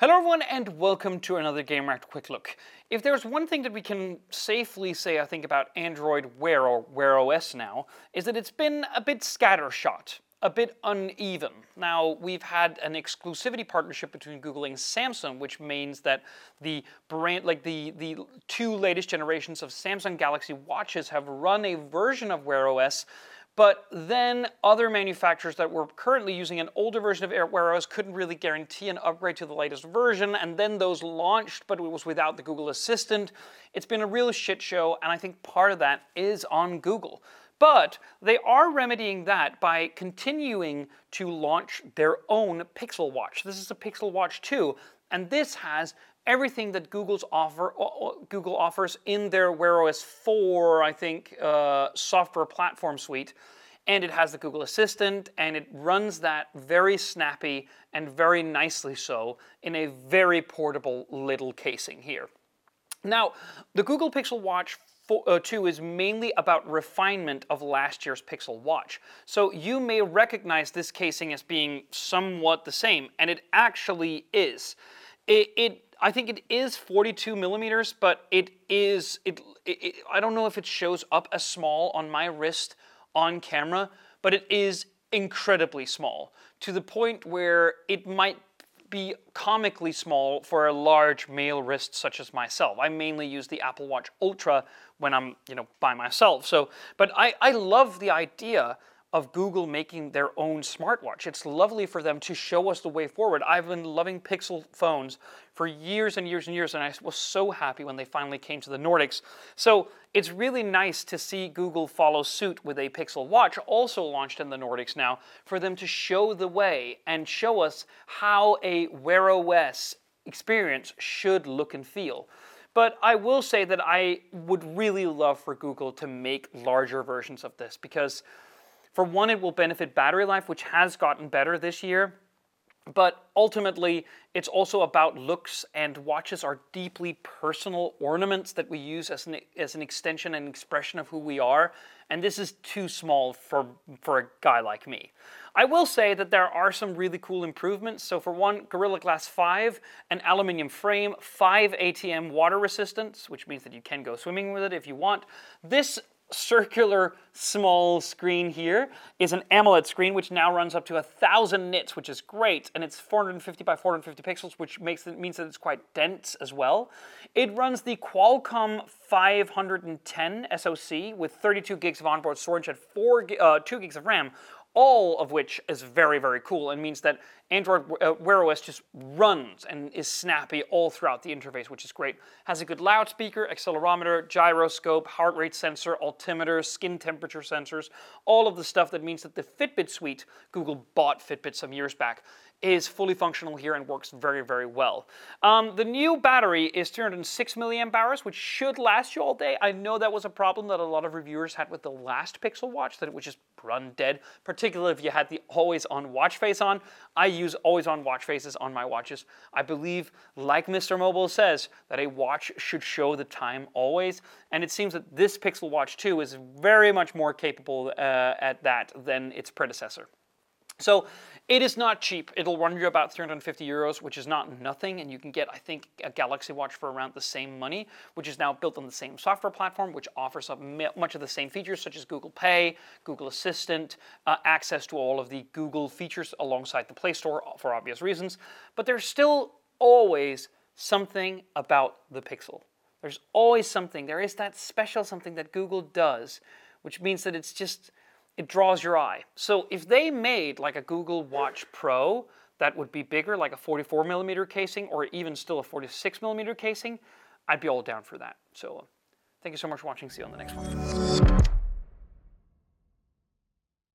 Hello everyone and welcome to another Gamereactor Quick Look. If there's one thing that we can safely say I think about Android Wear or Wear OS now, is that it's been a bit scattershot, a bit uneven. Now, we've had an exclusivity partnership between Google and Samsung, which means that the brand, like the, the two latest generations of Samsung Galaxy watches have run a version of Wear OS but then other manufacturers that were currently using an older version of Wear OS couldn't really guarantee an upgrade to the latest version, and then those launched, but it was without the Google Assistant. It's been a real shit show, and I think part of that is on Google. But they are remedying that by continuing to launch their own Pixel Watch. This is a Pixel Watch 2, and this has everything that Google's offer, Google offers in their Wear OS 4, I think, uh, software platform suite. And it has the Google Assistant, and it runs that very snappy and very nicely so in a very portable little casing here. Now, the Google Pixel Watch 4, uh, 2 is mainly about refinement of last year's Pixel Watch. So you may recognize this casing as being somewhat the same, and it actually is. It, it I think it is 42 millimeters, but it is, it, it, I don't know if it shows up as small on my wrist on camera, but it is incredibly small to the point where it might be comically small for a large male wrist such as myself. I mainly use the Apple Watch Ultra when I'm, you know, by myself. So, but I, I love the idea of Google making their own smartwatch. It's lovely for them to show us the way forward. I've been loving Pixel phones for years and years and years, and I was so happy when they finally came to the Nordics. So it's really nice to see Google follow suit with a Pixel Watch, also launched in the Nordics now, for them to show the way and show us how a Wear OS experience should look and feel. But I will say that I would really love for Google to make larger versions of this because for one, it will benefit battery life, which has gotten better this year. But ultimately, it's also about looks, and watches are deeply personal ornaments that we use as an, as an extension and expression of who we are. And this is too small for, for a guy like me. I will say that there are some really cool improvements. So, for one, Gorilla Glass 5, an aluminium frame, 5 ATM water resistance, which means that you can go swimming with it if you want. This circular small screen here is an AMOLED screen which now runs up to a thousand nits which is great and it's 450 by 450 pixels which makes it means that it's quite dense as well. It runs the Qualcomm 510 SoC with 32 gigs of onboard storage and 4 uh, 2 gigs of RAM all of which is very, very cool and means that Android uh, Wear OS just runs and is snappy all throughout the interface, which is great. Has a good loudspeaker, accelerometer, gyroscope, heart rate sensor, altimeter, skin temperature sensors, all of the stuff that means that the Fitbit suite, Google bought Fitbit some years back, is fully functional here and works very, very well. Um, the new battery is 306 milliamp hours, which should last you all day. I know that was a problem that a lot of reviewers had with the last Pixel Watch, that it would just run dead, particularly if you had the always-on watch face on. I use always-on watch faces on my watches. I believe, like Mr. Mobile says, that a watch should show the time always, and it seems that this Pixel Watch 2 is very much more capable uh, at that than its predecessor. So it is not cheap. It'll run you about 350 euros, which is not nothing, and you can get, I think, a Galaxy Watch for around the same money, which is now built on the same software platform, which offers up much of the same features, such as Google Pay, Google Assistant, uh, access to all of the Google features alongside the Play Store for obvious reasons. But there's still always something about the Pixel. There's always something. There is that special something that Google does, which means that it's just it draws your eye. So if they made like a Google Watch Pro that would be bigger, like a 44 millimeter casing, or even still a 46 millimeter casing, I'd be all down for that. So uh, thank you so much for watching. See you on the next one.